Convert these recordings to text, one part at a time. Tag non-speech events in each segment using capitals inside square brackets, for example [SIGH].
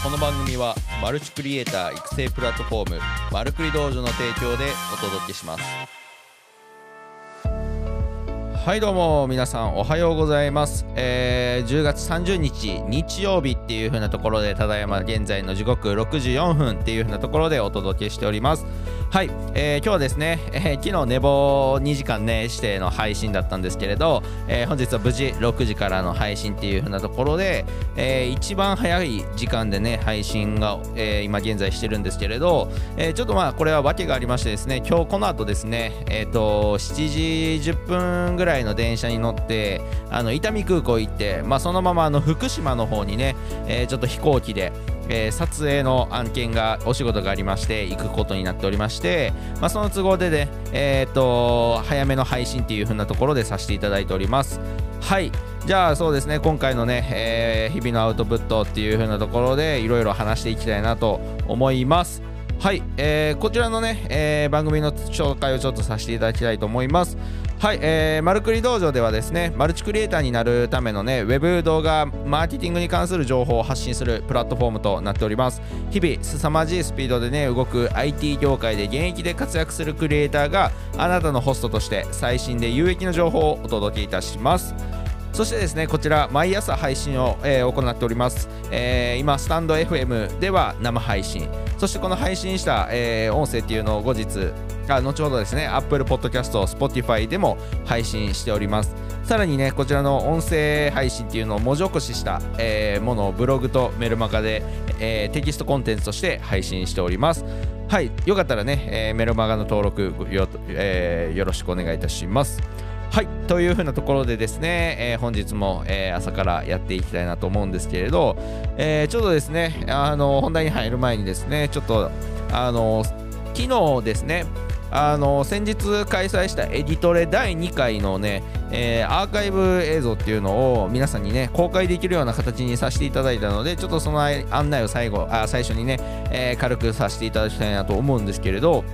この番組はマルチクリエイター育成プラットフォームマルクリ道場の提供でお届けします。はいどうも皆さんおはようございます、えー10月30日日曜日っていう風なところでただいま現在の時刻6時4分っていう風なところでお届けしております。はい、えー今日はですね、えー昨日寝坊2時間ねしての配信だったんですけれど、えー本日は無事6時からの配信っていう風なところで、えー一番早い時間でね配信が、えー今現在してるんですけれど、えーちょっとまあこれは訳がありましてですね今日この後ですねえっ、と7時10分ぐらいの電車に乗ってあの伊丹空港行って、まあ、そのままあの福島の方にね、えーちょっと飛行機でえー撮影の案件がお仕事がありまして行くことになっておりまして、まあ、その都合でね、えー、と早めの配信っていう風なところでさせていただいております。はい。じゃあそうですね今回のね、えー日々のアウトプットっていう風なところでいろいろ話していきたいなと思います。はい、えーこちらのね、えー番組の紹介をちょっとさせていただきたいと思います。はい、えー、マルクリ道場ではですね、マルチクリエイターになるためのね、ウェブ動画、マーケティングに関する情報を発信するプラットフォームとなっております。日々、凄まじいスピードでね、動く IT 業界で現役で活躍するクリエイターがあなたのホストとして最新で有益な情報をお届けいたします。そしてですね、こちら、毎朝配信を、えー行っております。えー今、スタンド FM では生配信、そしてこの配信した、えー音声っていうのを後日、あ後ほどですね、Apple Podcast、Spotify でも配信しております。さらにね、こちらの音声配信っていうのを文字起こしした、えーものをブログとメルマガで、えーテキストコンテンツとして配信しております。はい、よかったらね、えーメルマガの登録よ,、えよろしくお願いいたします。はいというふうなところでですね、えー本日も、えー朝からやっていきたいなと思うんですけれど、えーちょっとですねあの本題に入る前にですねちょっとあの昨日ですねあの先日開催したエディトレ第2回のね、えーアーカイブ映像っていうのを皆さんにね公開できるような形にさせていただいたのでちょっとその案内を最後あ最初にね、えー軽くさせていただきたいなと思うんですけれど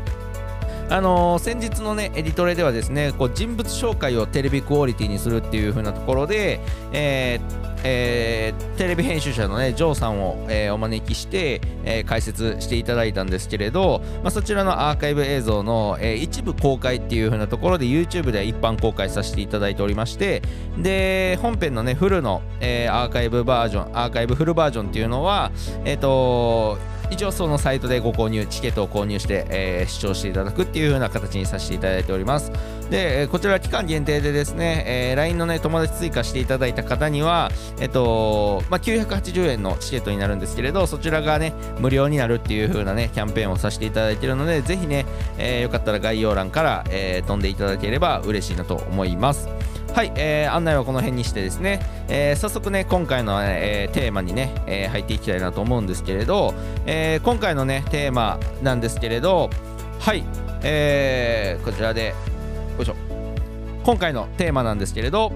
あのー先日のねエディトレではですねこう人物紹介をテレビクオリティにするっていう風なところで、えーえーテレビ編集者のねジョーさんを、えーお招きして、えー解説していただいたんですけれど、まあ、そちらのアーカイブ映像の、えー一部公開っていう風なところで YouTube で一般公開させていただいておりましてで本編のねフルの、えーアーカイブバージョンアーカイブフルバージョンっていうのはえっ、と一応そのサイトでご購入チケットを購入して、えー視聴していただくっていう風な形にさせていただいております。で、こちら期間限定でですね、えー LINE のね友達追加していただいた方にはえっ、とまあ980円のチケットになるんですけれどそちらがね無料になるっていう風なねキャンペーンをさせていただいているのでぜひね、えーよかったら概要欄から、え飛んでいただければ嬉しいなと思います。はい、えー案内はこの辺にしてですね、えー早速ね今回の、えーテーマにね、えー入っていきたいなと思うんですけれど、えー今回のねテーマなんですけれどはい、えーこちらでよいしょ。今回のテーマなんですけれど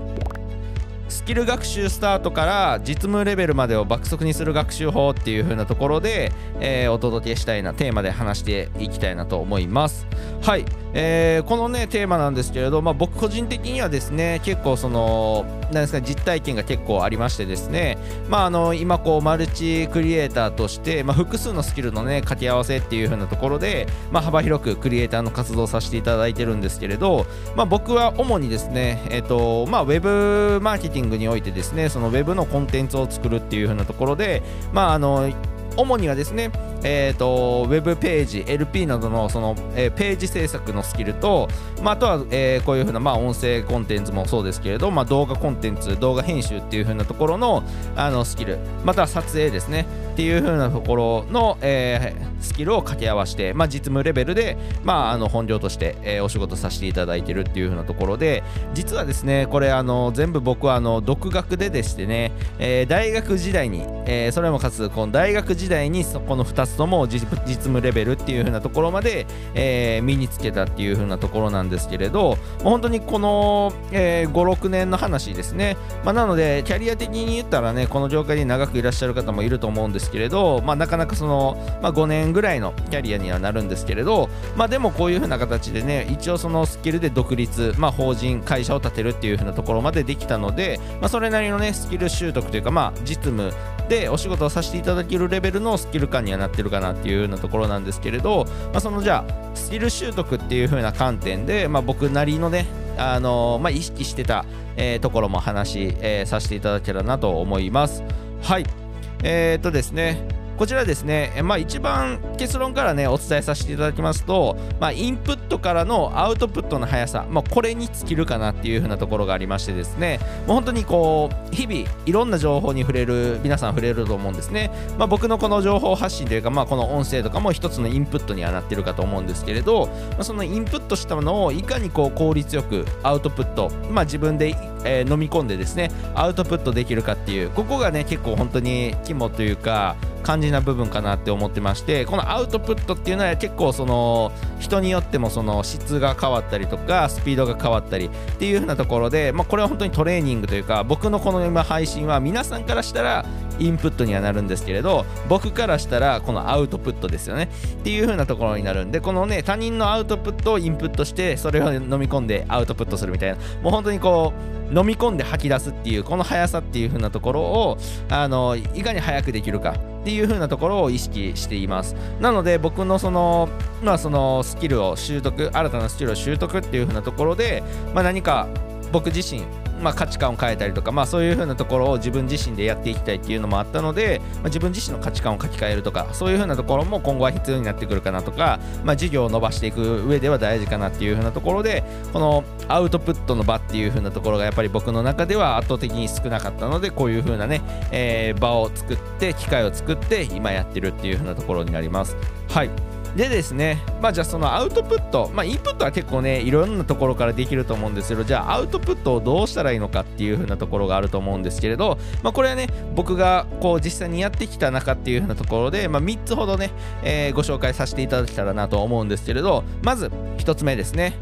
スキル学習スタートから実務レベルまでを爆速にする学習法っていう風なところで、えーお届けしたいなテーマで話していきたいなと思います。はい、えーこのねテーマなんですけれど、まあ、僕個人的にはですね結構そのなんですか実体験が結構ありましてですねまああの今こうマルチクリエイターとして、まあ、複数のスキルのね掛け合わせっていう風なところで、まあ、幅広くクリエイターの活動させていただいてるんですけれど、まあ、僕は主にですねえっ、とまあウェブマーケティングにおいてですねそのウェブのコンテンツを作るっていう風なところでまああの主にはですね、えー、とウェブページ、LP などのその、えーページ制作のスキルと、まあ、あとは、えーこういうふうな、まあ、音声コンテンツもそうですけれど、まあ、動画コンテンツ、動画編集っていうふうなところのあのスキル、または撮影ですね、っていうふうなところの、えースキルを掛け合わせて、まあ、実務レベルで、まあ、あの本業として、えーお仕事させていただいてるっていうふうなところで、実はですね、これあの全部僕はあの独学ででしてね、えー大学時代に、えーそれもかつこの大学時代にそこの2つストも実務レベルっていう風なところまで、えー、身につけたっていう風なところなんですけれど本当にこの、えー、56年の話ですね、まあ、なのでキャリア的に言ったらねこの業界に長くいらっしゃる方もいると思うんですけれど、まあ、なかなかその、まあ、5年ぐらいのキャリアにはなるんですけれど、まあ、でもこういう風な形でね一応そのスキルで独立、まあ、法人会社を立てるっていう風なところまでできたので、まあ、それなりのねスキル習得というか、まあ、実務でお仕事をさせていただけるレベルのスキル感にはなっててるかなっていうようなところなんですけれど、まあ、そのじゃあスキル習得っていう風な観点で、まあ、僕なりのねあのー、まあ、意識してた、えー、ところも話、えー、させていただけたらなと思います。はい。えー、っとですね、こちらですね、まあ、一番結論からねお伝えさせていただきますと、まあ、インプットからのアウトプットの速さ、まあ、これに尽きるかなっていう風なところがありましてですねもう本当にこう日々いろんな情報に触れる皆さん触れると思うんですね、まあ、僕のこの情報発信というか、まあ、この音声とかも一つのインプットにはなってるかと思うんですけれど、まあ、そのインプットしたものをいかにこう効率よくアウトプット、まあ、自分で、えー、飲み込んでですねアウトプットできるかっていうここがね結構本当に肝というか肝心な部分かなって思ってましてこのアウトプットっていうのは結構その人によってもその質が変わったりとかスピードが変わったりっていう風なところで、まあ、これは本当にトレーニングというか僕のこの今配信は皆さんからしたらインプットにはなるんですけれど僕からしたらこのアウトプットですよね。っていう風なところになるんでこのね他人のアウトプットをインプットしてそれを飲み込んでアウトプットするみたいな。もう本当にこう飲み込んで吐き出すっていうこの速さっていう風なところをあのいかに早くできるか。っていう風なところを意識しています。なので僕のそのまあそのスキルを習得新たなスキルを習得っていう風なところで、まあ、何か僕自身まあ、価値観を変えたりとか、まあ、そういう風なところを自分自身でやっていきたいっていうのもあったので、まあ、自分自身の価値観を書き換えるとかそういう風なところも今後は必要になってくるかなとか、まあ、事業を伸ばしていく上では大事かなっていう風なところでこのアウトプットの場っていう風なところがやっぱり僕の中では圧倒的に少なかったのでこういう風なね、えー、場を作って機会を作って今やってるっていう風なところになります。はいでですね、まあじゃあそのアウトプット、まあインプットは結構ね、いろんなところからできると思うんですけど、じゃあアウトプットをどうしたらいいのかっていう風なところがあると思うんですけれど、まあこれはね、僕がこう実際にやってきた中っていう風なところで、まあ3つほどね、えー、ご紹介させていただけたらなと思うんですけれど、まず1つ目ですね。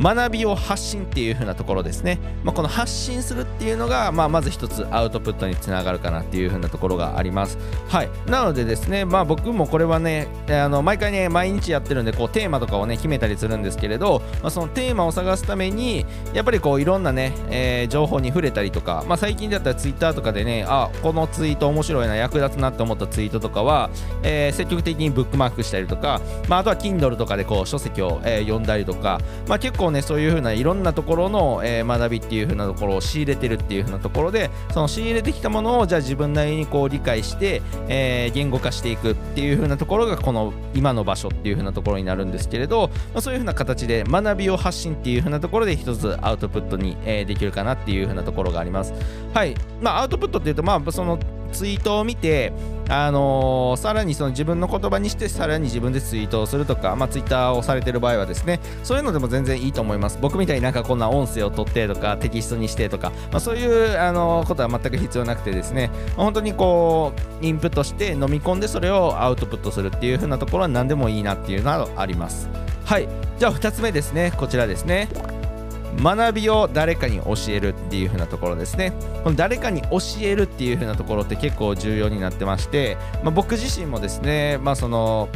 学びを発信っていう風なところですね、まあ、この発信するっていうのが、まあ、まず一つアウトプットにつながるかなっていう風なところがあります。はい。なのでですねまあ僕もこれはねあの毎回ね毎日やってるんでこうテーマとかをね決めたりするんですけれど、まあ、そのテーマを探すためにやっぱりこういろんなね、えー、情報に触れたりとか、まあ、最近だったらツイッターとかでねあこのツイート面白いな役立つなって思ったツイートとかは、えー、積極的にブックマークしたりとか、まあ、あとは Kindle とかでこう書籍を、えー、読んだりとか、まあ、結構ねそういう風ないろんなところの、えー、学びっていう風なところを仕入れてるっていう風なところでその仕入れてきたものをじゃあ自分なりにこう理解して、えー、言語化していくっていう風なところがこの今の場所っていう風なところになるんですけれど、まあ、そういう風な形で学びを発信っていう風なところで一つアウトプットに、え、できるかなっていう風なところがあります。はい。まあアウトプットっていうとまあそのツイートを見てあのー、さらにその自分の言葉にしてさらに自分でツイートをするとか、まあ、ツイッターをされてる場合はですねそういうのでも全然いいと思います。僕みたいになんかこんな音声を取ってとかテキストにしてとか、まあ、そういう、あのー、ことは全く必要なくてですね、本当にこうインプットして飲み込んでそれをアウトプットするっていう風なところは何でもいいなっていうのはあります。はい。じゃあ2つ目ですね。こちらですね。学びを誰かに教えるっていう風なところですね。この誰かに教えるっていう風なところって結構重要になってまして、まあ、僕自身もですねまあその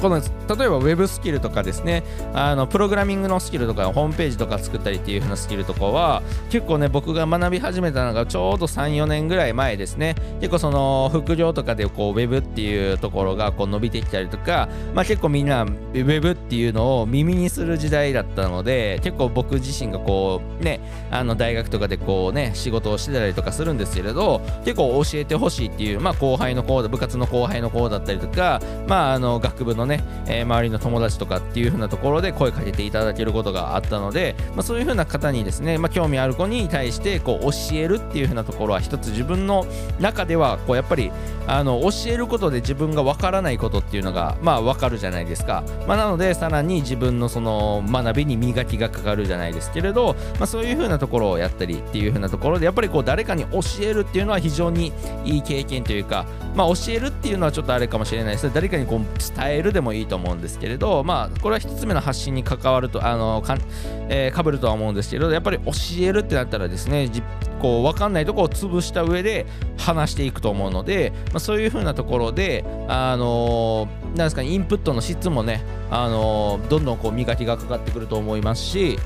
この例えば Web スキルとかですねあのプログラミングのスキルとかホームページとか作ったりっていう風なスキルとかは結構ね僕が学び始めたのがちょうど34年ぐらい前ですね。結構その副業とかでこう Web っていうところがこう伸びてきたりとか、まあ、結構みんな Web っていうのを耳にする時代だったので結構僕自身がこうねあの大学とかでこうね仕事をしてたりとかするんですけれど結構教えてほしいっていうまあ後輩の子部活の後輩の子だったりとかまああの学部のね、えー、周りの友達とかっていう風なところで声かけていただけることがあったので、まあ、そういう風な方にですね、まあ、興味ある子に対してこう教えるっていう風なところは一つ自分の中ではこうやっぱりあの教えることで自分がわからないことっていうのがまあわかるじゃないですか、まあ、なのでさらに自分のその学びに磨きがかかるじゃないですけれど、まあ、そういう風なところをやったりっていう風なところでやっぱりこう誰かに教えるっていうのは非常にいい経験というかまあ教えるっていうのはちょっとあれかもしれないです誰かにこう伝えるでもいいと思うんですけれどまあこれは1つ目の発信に関わるとあのか,、えー、かぶるとは思うんですけどやっぱり教えるってなったらですねこう分かんないとこを潰した上で話していくと思うので、まあ、そういう風なところで、あのー、なんですかね、インプットの質もね、あのー、どんどんこう磨きがかかってくると思いますし、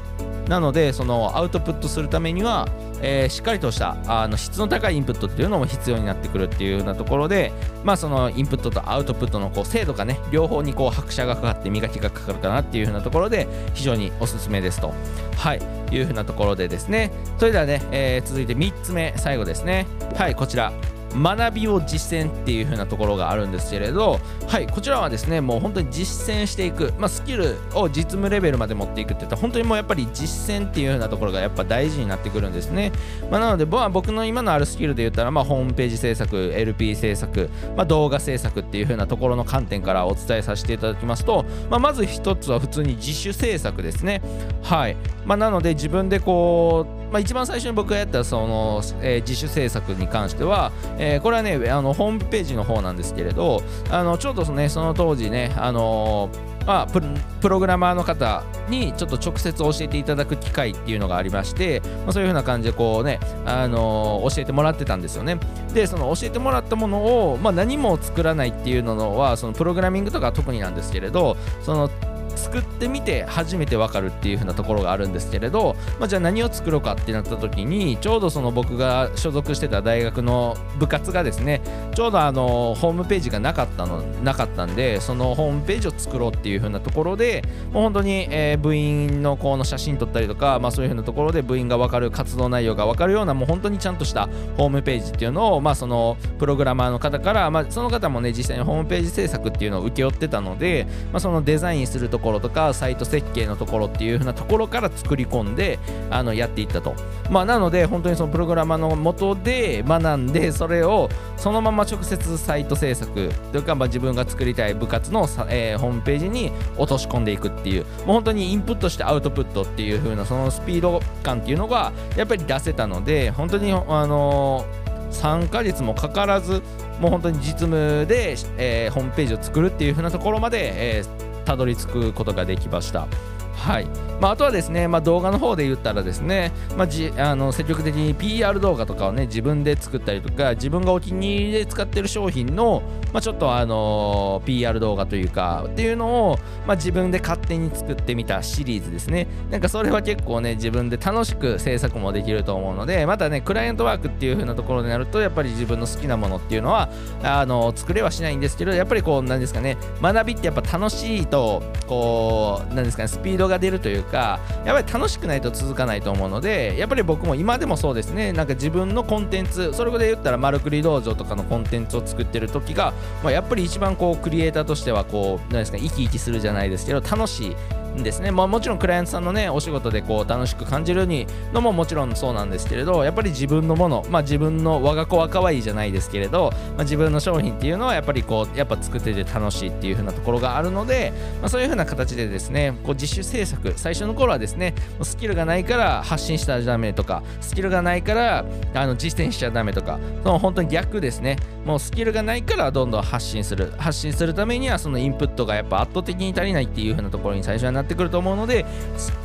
なので、そのアウトプットするためには、えー、しっかりとしたあの質の高いインプットっていうのも必要になってくるっていうようなところで、まあ、そのインプットとアウトプットのこう精度がね両方にこう拍車がかかって磨きがかかるかなっていうふうなところで非常におすすめですと、はい、いうふうなところでですね。それではね、えー、続いて3つ目最後ですね。はいこちら。学びを実践っていう風なところがあるんですけれどはいこちらはですねもう本当に実践していく、まあ、スキルを実務レベルまで持っていくっていったら本当にもうやっぱり実践っていう風なところがやっぱ大事になってくるんですね、まあ、なので僕の今のあるスキルで言ったら、まあ、ホームページ制作 LP 制作、まあ、動画制作っていう風なところの観点からお伝えさせていただきますと、まあ、まず一つは普通に自主制作ですね。はい、まあ、なので自分でこうまあ、一番最初に僕がやったその、えー、自主制作に関しては、えー、これはねあのホームページの方なんですけれどあのちょうどねその当時ねあのまあ、プログラマーの方にちょっと直接教えていただく機会っていうのがありまして、まあ、そういう風な感じでこうね、あのー、教えてもらってたんですよね。で、その教えてもらったものを、まあ、何も作らないっていうのは、そのプログラミングとか特になんですけれど、その作ってみて初めてわかるっていう風なところがあるんですけれど、まあ、じゃあ何を作ろうかってなった時にちょうどその僕が所属してた大学の部活がですねちょうどあのホームページがなかったのなかったんでそのホームページを作ろうっていう風なところでもう本当に、えー、部員のこの写真撮ったりとか、まあ、そういう風なところで部員がわかる活動内容がわかるようなもう本当にちゃんとしたホームページっていうのを、まあ、そのプログラマーの方から、まあ、その方もね実際にホームページ制作っていうのを請け負ってたので、まあ、そのデザインするところとかサイト設計のところっていう風なところから作り込んであのやっていったと。まあ、なので本当にそのプログラマーの元で学んでそれをそのまま直接サイト制作というか、まあ、自分が作りたい部活の、えー、ホームページに落とし込んでいくっていうもう本当にインプットしてアウトプットっていう風なそのスピード感っていうのがやっぱり出せたので本当にあのー、3ヶ月もかからずもう本当に実務で、えー、ホームページを作るっていう風なところまで、えー、たどり着くことができました。はい。まあ、あとはですね、まあ、動画の方で言ったらですね、まあ、じあの積極的に PR 動画とかをね自分で作ったりとか自分がお気に入りで使ってる商品の、まあ、ちょっとあの、PR 動画というかっていうのを、まあ、自分で勝手に作ってみたシリーズですね。なんかそれは結構ね自分で楽しく制作もできると思うのでまたねクライアントワークっていう風なところになるとやっぱり自分の好きなものっていうのはあの作れはしないんですけどやっぱりこうなんですかね学びってやっぱ楽しいとこうなんですかねスピードドが出るというかやっぱり楽しくないと続かないと思うのでやっぱり僕も今でもそうですね。なんか自分のコンテンツそれで言ったら丸くり道場とかのコンテンツを作ってる時が、まあ、やっぱり一番こうクリエイターとしてはこう何ですか生き生きするじゃないですけど楽しいですね、まあ、もちろんクライアントさんのねお仕事でこう楽しく感じるにのももちろんそうなんですけれどやっぱり自分のもの、まあ、自分の我が子は可愛いじゃないですけれど、まあ、自分の商品っていうのはやっぱりこうやっぱ作ってて楽しいっていう風なところがあるので、まあ、そういう風な形でですねこう自主制作最初の頃はですねスキルがないから発信したらダメとかスキルがないからあの実践しちゃダメとかその本当に逆ですね。もうスキルがないからどんどん発信する。発信するためにはそのインプットがやっぱ圧倒的に足りないっていう風なところに最初はななってくると思うので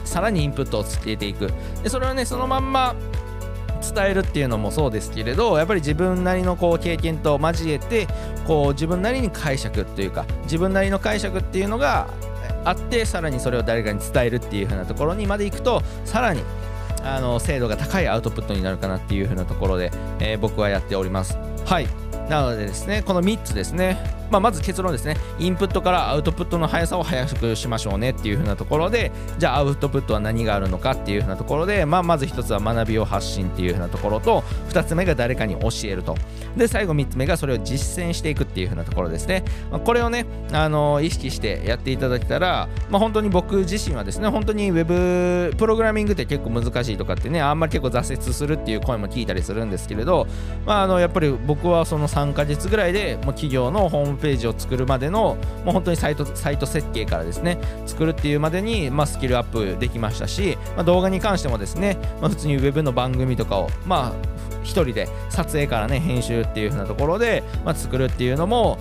さらにインプットをつけていく。でそれはねそのまんま伝えるっていうのもそうですけれどやっぱり自分なりのこう経験と交えてこう自分なりに解釈っていうか自分なりの解釈っていうのがあってさらにそれを誰かに伝えるっていう風なところにまでいくとさらにあの精度が高いアウトプットになるかなっていう風なところで、えー、僕はやっております。はい。なのでですねこの3つですね。まあ、まず結論ですね。インプットからアウトプットの速さを速くしましょうねっていう風なところでじゃあアウトプットは何があるのかっていう風なところで、まあ、まず1つは学びを発信っていう風なところと2つ目が誰かに教えると。で最後3つ目がそれを実践していくっていう風なところですね、まあ、これをね、あのー、意識してやっていただけたら、まあ、本当に僕自身はですね本当に Web プログラミングって結構難しいとかってねあんまり結構挫折するっていう声も聞いたりするんですけれど、まあ、あのやっぱり僕はその3ヶ月ぐらいでもう企業のホームページを作るまでのもう本当にサイトサイト設計からですね作るっていうまでに、まあ、スキルアップできましたし、まあ、動画に関してもですね、まあ、普通に Web の番組とかをまあ1人で撮影からね編集っていう風なところで、まあ、作るっていうのも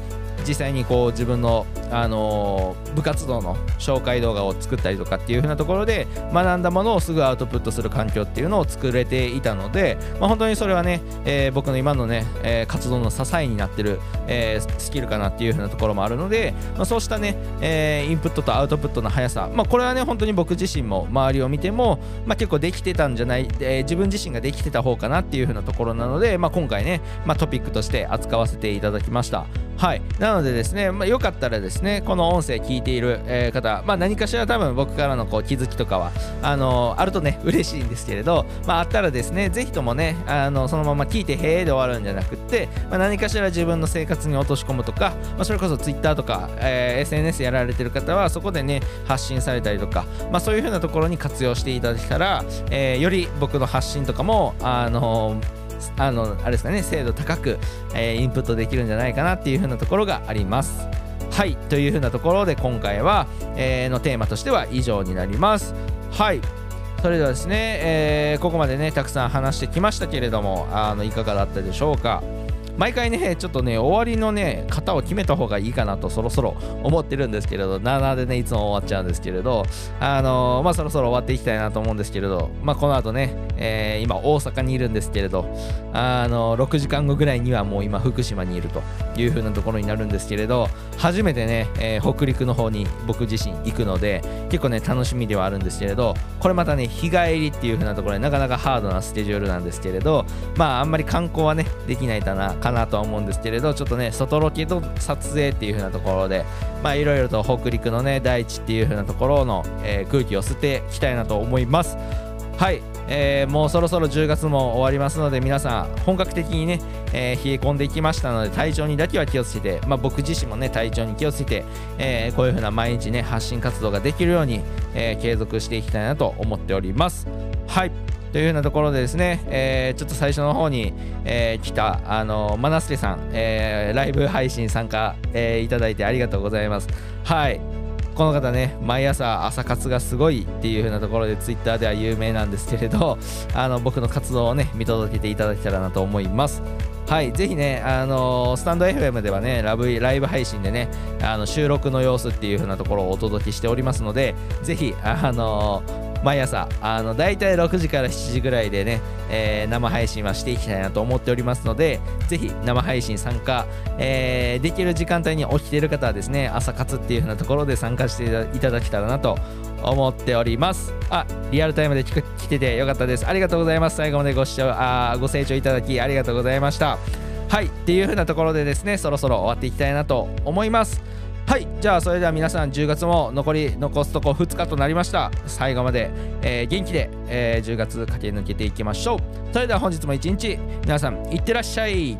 実際にこう自分の、あのー、部活動の紹介動画を作ったりとかっていう風なところで学んだものをすぐアウトプットする環境っていうのを作れていたので、まあ、本当にそれはね、えー、僕の今のね、えー、活動の支えになってる、えスキルかなっていう風なところもあるので、まあ、そうしたね、えインプットとアウトプットの速さ、まあ、これはね本当に僕自身も周りを見ても、まあ、結構できてたんじゃない、え自分自身ができてた方かなっていう風なところなので、まあ、今回ね、ま、トピックとして扱わせていただきました。はい。なのでですね、まあ、よかったらですねこの音声聞いている、えー、方、まあ、何かしら多分僕からのこう気づきとかはあのー、あるとね [LAUGHS] 嬉しいんですけれど、まあ、あったらですねぜひともねあのそのまま聞いてへえで終わるんじゃなくって、まあ、何かしら自分の生活に落とし込むとか、まあ、それこそ Twitter とか、えー、SNS やられてる方はそこでね発信されたりとか、まあ、そういう風なところに活用していただけたら、えー、より僕の発信とかもあのーあのあれですかね精度高く、えー、インプットできるんじゃないかなっていう風なところがあります。はいという風なところで今回は、えー、のテーマとしては以上になります。はいそれではですね、えー、ここまでねたくさん話してきましたけれどもあのいかがだったでしょうか？毎回ね、ちょっとね、終わりのね、型を決めた方がいいかなとそろそろ思ってるんですけれど、7でね、いつも終わっちゃうんですけれど、あのー、まあそろそろ終わっていきたいなと思うんですけれど、まあこの後ね、えー、今大阪にいるんですけれど、あのー、6時間後ぐらいにはもう今福島にいるという風なところになるんですけれど、初めてね、えー、北陸の方に僕自身行くので、結構ね、楽しみではあるんですけれど、これまたね、日帰りっていう風なところでなかなかハードなスケジュールなんですけれど、まああんまり観光はね、できないかな、かなとは思うんですけれどちょっとね外ロケと撮影っていう風なところでまあいろいろと北陸のね大地っていう風なところの、えー、空気を吸っていきたいなと思います。はい、えー、もうそろそろ10月も終わりますので皆さん本格的にね、えー、冷え込んできましたので体調にだけは気をつけて、まあ、僕自身もね体調に気をつけて、えー、こういう風な毎日ね発信活動ができるように、え継続していきたいなと思っておりますはいというようなところでですね、え、ちょっと最初の方に、え、来た、あの、マナスケさん、え、ライブ配信参加、え、いただいてありがとうございます。はい。この方ね、毎朝朝活がすごいっていう風なところで Twitter では有名なんですけれど、[LAUGHS] あの僕の活動をね、見届けていただけたらなと思います。はい、ぜひね、あのー、スタンド FM ではねラブ、ライブ配信でね、あの収録の様子っていう風なところをお届けしておりますので、ぜひ、あのー毎朝あの大体6時から7時ぐらいでね、えー、生配信はしていきたいなと思っておりますのでぜひ生配信参加、えー、できる時間帯に起きている方はですね朝活っていう風なところで参加していただけたらなと思っております。あリアルタイムで来ててよかったです。ありがとうございます。最後までご視聴あご清聴いただきありがとうございました。はい。っていう風なところでですねそろそろ終わっていきたいなと思います。はいじゃあそれでは皆さん10月も残り残すとこ2日となりました。最後まで、えー、元気で、えー、10月駆け抜けていきましょう。それでは本日も一日皆さんいってらっしゃい。